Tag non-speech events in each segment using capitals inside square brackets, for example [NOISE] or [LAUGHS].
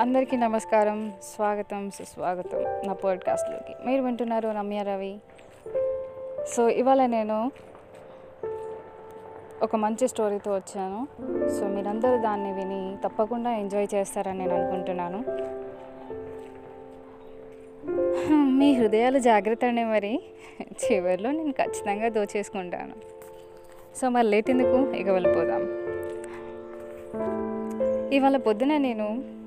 అందరికీ నమస్కారం స్వాగతం సుస్వాగతం నా పాడ్కాస్ట్లోకి మీరు వింటున్నారు రమ్య రవి. సో ఇవాళ నేను ఒక మంచి స్టోరీతో వచ్చాను. సో మీరందరూ దాన్ని విని తప్పకుండా ఎంజాయ్ చేస్తారని నేను అనుకుంటున్నాను. మీ హృదయాలు జాగ్రత్త అనే మరి. చివరిలో నేను ఖచ్చితంగా దోచేసుకుంటాను. సో మరి లేట్ ఎందుకు? ఇక వెళ్ళిపోదాం. ఇవాళ పొద్దున నేను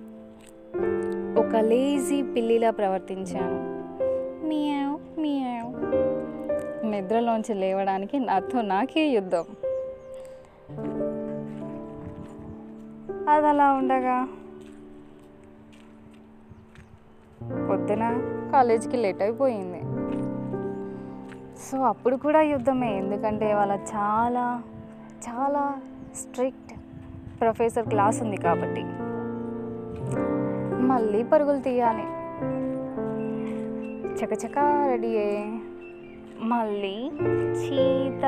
ఒక లేజీ పిల్లిలా ప్రవర్తించాను. Meow meow. నిద్రలోంచి లేవడానికి నాతో నాకే యుద్ధం. అది అలా ఉండగా? పొద్దున కాలేజీకి లేట్ అయిపోయింది. సో అప్పుడు కూడా యుద్ధమే. ఎందుకంటే వాళ్ళ చాలా చాలా స్ట్రిక్ట్ ప్రొఫెసర్ క్లాస్ ఉంది కాబట్టి. మళ్ళీ పరుగులు తీయాలి. చకచక రెడీ అయ్యి. మళ్ళీ చీత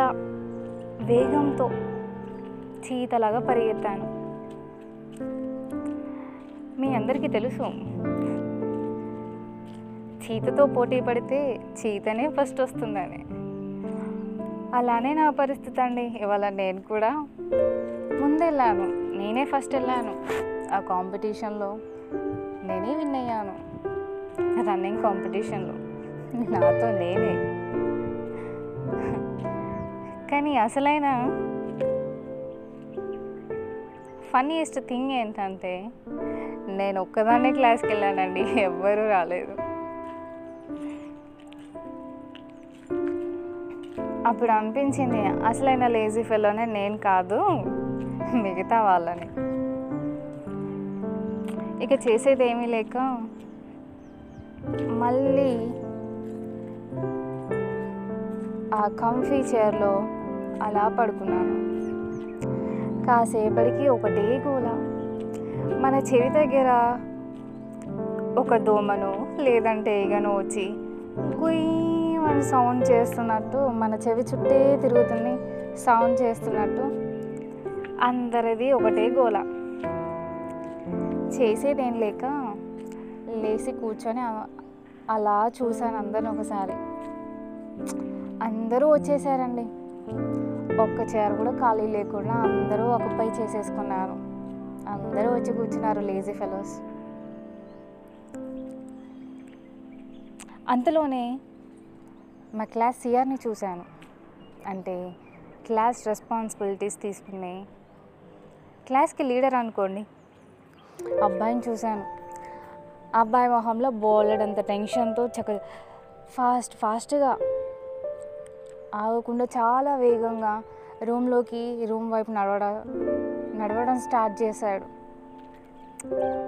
వేగంతో చీతలాగా పరిగెత్తాను. మీ అందరికీ తెలుసు. చీతతో పోటీ పడితే చీతనే ఫస్ట్ వస్తుందని. అలానే నా పరిస్థితి అండి. ఇవాళ నేను కూడా ముందెళ్ళాను. నేనే ఫస్ట్ వెళ్ళాను. ఆ కాంపిటీషన్లో నేనే విన్ అయ్యాను రన్నింగ్ కాంపిటీషన్లో నాతో నేనే. కానీ అసలైన ఫన్నీయెస్ట్ థింగ్ ఏంటంటే నేను ఒక్కదాన్నే క్లాస్కి వెళ్ళానండి ఎవ్వరూ రాలేదు. అప్పుడు అనిపించింది అసలైన లేజీ ఫెలోనే నేను కాదు మిగతా వాళ్ళని. ఇక చేసేది ఏమీ లేక మళ్ళీ ఆ కంఫీ చైర్లో అలా పడుకున్నాను. కాసేపటికి ఒకటే గోల. మన చెవి దగ్గర ఒక దోమను లేదంటే ఈగను వచ్చి అని సౌండ్ చేస్తున్నట్టు మన చెవి చుట్టే తిరుగుతుంది. సౌండ్ చేస్తున్నట్టు అందరిది ఒకటే గోల. చేసేదేం లేక లేచి కూర్చొని అలా చూశాను అందరిని ఒకసారి. అందరూ వచ్చేసారండి. ఒక్క చైర్ కూడా ఖాళీ లేకుండా అందరూ ఒకపై చేసేసుకున్నారు. అందరూ వచ్చి కూర్చున్నారు లేజీ ఫెలోస్ అంతలోనే మా క్లాస్ సిఆర్ని చూశాను. అంటే క్లాస్ రెస్పాన్సిబిలిటీస్ తీసుకునే క్లాస్కి లీడర్ అనుకోండి. అబ్బాయిని చూశాను. అబ్బాయి మొహంలో బోలెడంత టెన్షన్తో చక్క ఫాస్ట్ ఫాస్ట్గా ఆగకుండా చాలా వేగంగా రూమ్లోకి రూమ్ వైపు నడవడం నడవడం స్టార్ట్ చేశాడు.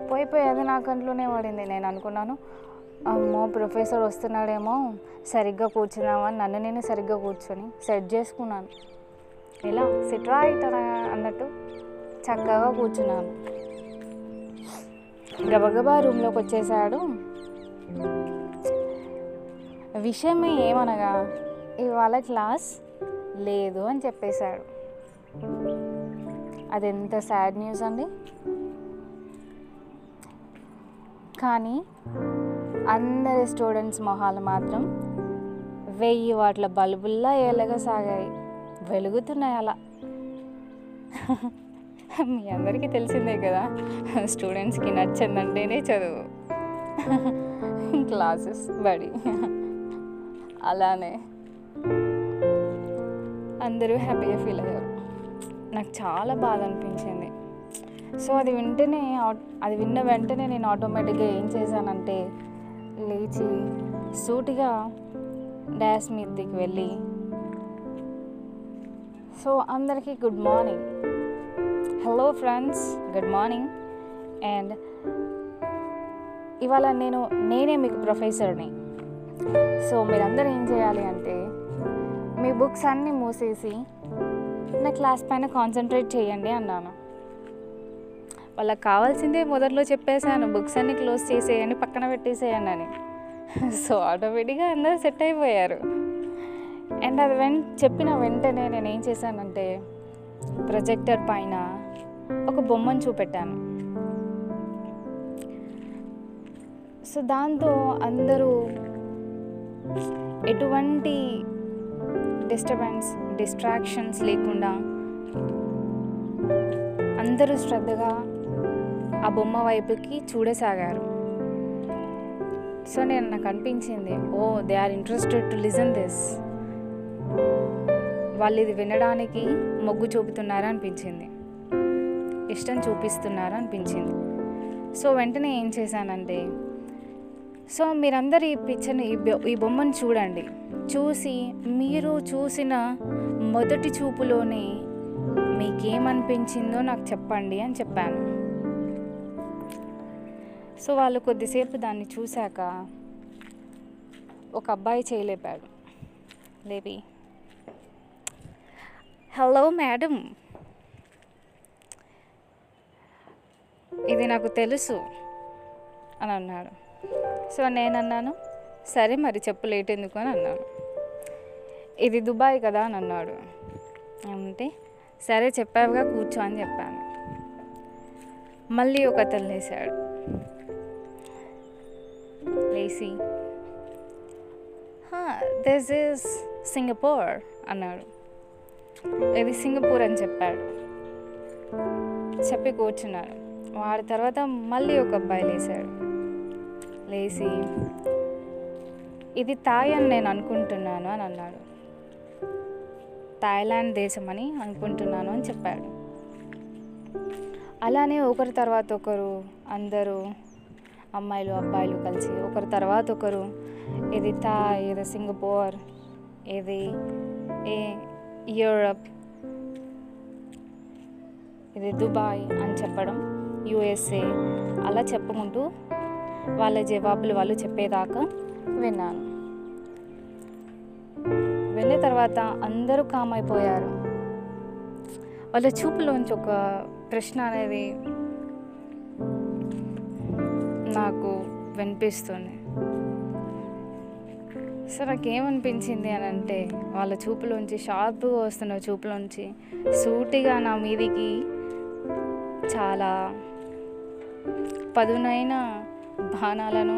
పోయి అది నా కంట్లోనే పడింది. నేను అనుకున్నాను అమ్మో ప్రొఫెసర్ వస్తున్నాడేమో సరిగ్గా కూర్చున్నామని నన్ను నేను సరిగ్గా కూర్చొని సెట్ చేసుకున్నాను. ఇలా సిట్రా రైట్ అన్నట్టు చక్కగా కూర్చున్నాను. గబగబా రూమ్లోకి వచ్చేసాడు విషయం ఏమనగా ఇవాళ క్లాస్ లేదు అని చెప్పేశాడు. అది ఎంత సాడ్ న్యూస్ అండి. కానీ అందరి స్టూడెంట్స్ మొహాలు మాత్రం వెయ్యి వాట్ల బల్బుల్లా ఏళ్ళగా సాగాయి. వెలుగుతున్నాయి అలా. [LAUGHS] మీ అందరికీ తెలిసిందే కదా స్టూడెంట్స్కి నచ్చిందంటేనే చదువు. [LAUGHS] క్లాసెస్ బడి. [LAUGHS] అలానే. అందరూ హ్యాపీగా ఫీల్ అయ్యారు. నాకు చాలా బాధ అనిపించింది. సో అది వింటేనే అది విన్న వెంటనే నేను ఆటోమేటిక్గా ఏం చేశానంటే లేచి సూటిగా డాష్ మీదకి వెళ్ళి సో అందరికీ good morning. Hello friends good morning and ఇవాళ నేను నేనే మీకు ప్రొఫెసర్ని. సో మీరందరూ ఏం చేయాలి అంటే మీ బుక్స్ అన్నీ మూసేసి నా క్లాస్ పైన కాన్సన్ట్రేట్ చేయండి అన్నాను. వాళ్ళకి కావాల్సిందే మొదట్లో చెప్పేశాను బుక్స్ అన్నీ క్లోజ్ చేసేయండి పక్కన పెట్టేసేయండి అని. సో ఆటోమేటిక్గా అందరూ సెట్ అయిపోయారు. అండ్ అది వెన్ చెప్పిన వెంటనే నేను ఏం చేశానంటే ప్రొజెక్టర్ పైన ఒక బొమ్మను చూపెట్టాను. సో దాంతో అందరూ ఎటువంటి డిస్టర్బెన్స్ డిస్ట్రాక్షన్స్ లేకుండా అందరూ శ్రద్ధగా ఆ బొమ్మ వైపుకి చూడసాగారు. సో నేను నాకు అనిపించింది ఓ they are interested to listen this. వాళ్ళు ఇది వినడానికి మొగ్గు చూపుతున్నారా అనిపించింది ఇష్టం చూపిస్తున్నారా అనిపించింది. సో వెంటనే ఏం చేశానంటే సో మీరందరూ ఈ పిక్చర్ని ఈ బొ- ఈ బొమ్మను చూడండి. చూసి మీరు చూసిన మొదటి చూపులోనే మీకేమనిపించిందో నాకు చెప్పండి అని చెప్పాను. సో వాళ్ళు కొద్దిసేపు దాన్ని చూశాక ఒక అబ్బాయి చేయలేపాడు. లేవి హలో మేడం ఇది నాకు తెలుసు అని అన్నాడు. సో నేను అన్నాను సరే మరి చెప్పు లేట్ ఎందుకు? అని అన్నాను. ఇది దుబాయ్ కదా? అని అన్నాడు. అంటే సరే చెప్పావుగా కూర్చో అని చెప్పాను. మళ్ళీ ఒక అతను లేచాడు లేచి దిస్ ఈజ్ సింగపూర్ అన్నాడు. ఇది సింగపూర్ అని చెప్పాడు. చెప్పి కూర్చున్నాడు వాడి తర్వాత మళ్ళీ ఒక అబ్బాయి లేచాడు లేచి ఇది థాయ్ అని నేను అనుకుంటున్నాను అని అన్నాడు. థాయిలాండ్ దేశం అని అనుకుంటున్నాను అని చెప్పాడు. అలానే ఒకరి తర్వాత ఒకరు అందరూ అమ్మాయిలు అబ్బాయిలు కలిసి ఒకరి తర్వాత ఒకరు ఇది థాయ్ ఇది సింగపూర్ ఇది ఏ యూరప్ ఇది దుబాయ్ అని చెప్పడం యుఎస్ఏ. అలా చెప్పుకుంటూ వాళ్ళ జవాబులు వాళ్ళు చెప్పేదాకా విన్నాను. విన్న తర్వాత అందరూ కామ్ అయిపోయారు. వాళ్ళ చూపులోంచి ఒక ప్రశ్న అనేది నాకు వినిపిస్తుంది. సో నాకేమనిపించింది అని అంటే వాళ్ళ చూపులోంచి షార్ప్గా వస్తున్న చూపులోంచి సూటిగా నా మీదికి చాలా పదునైన బాణాలను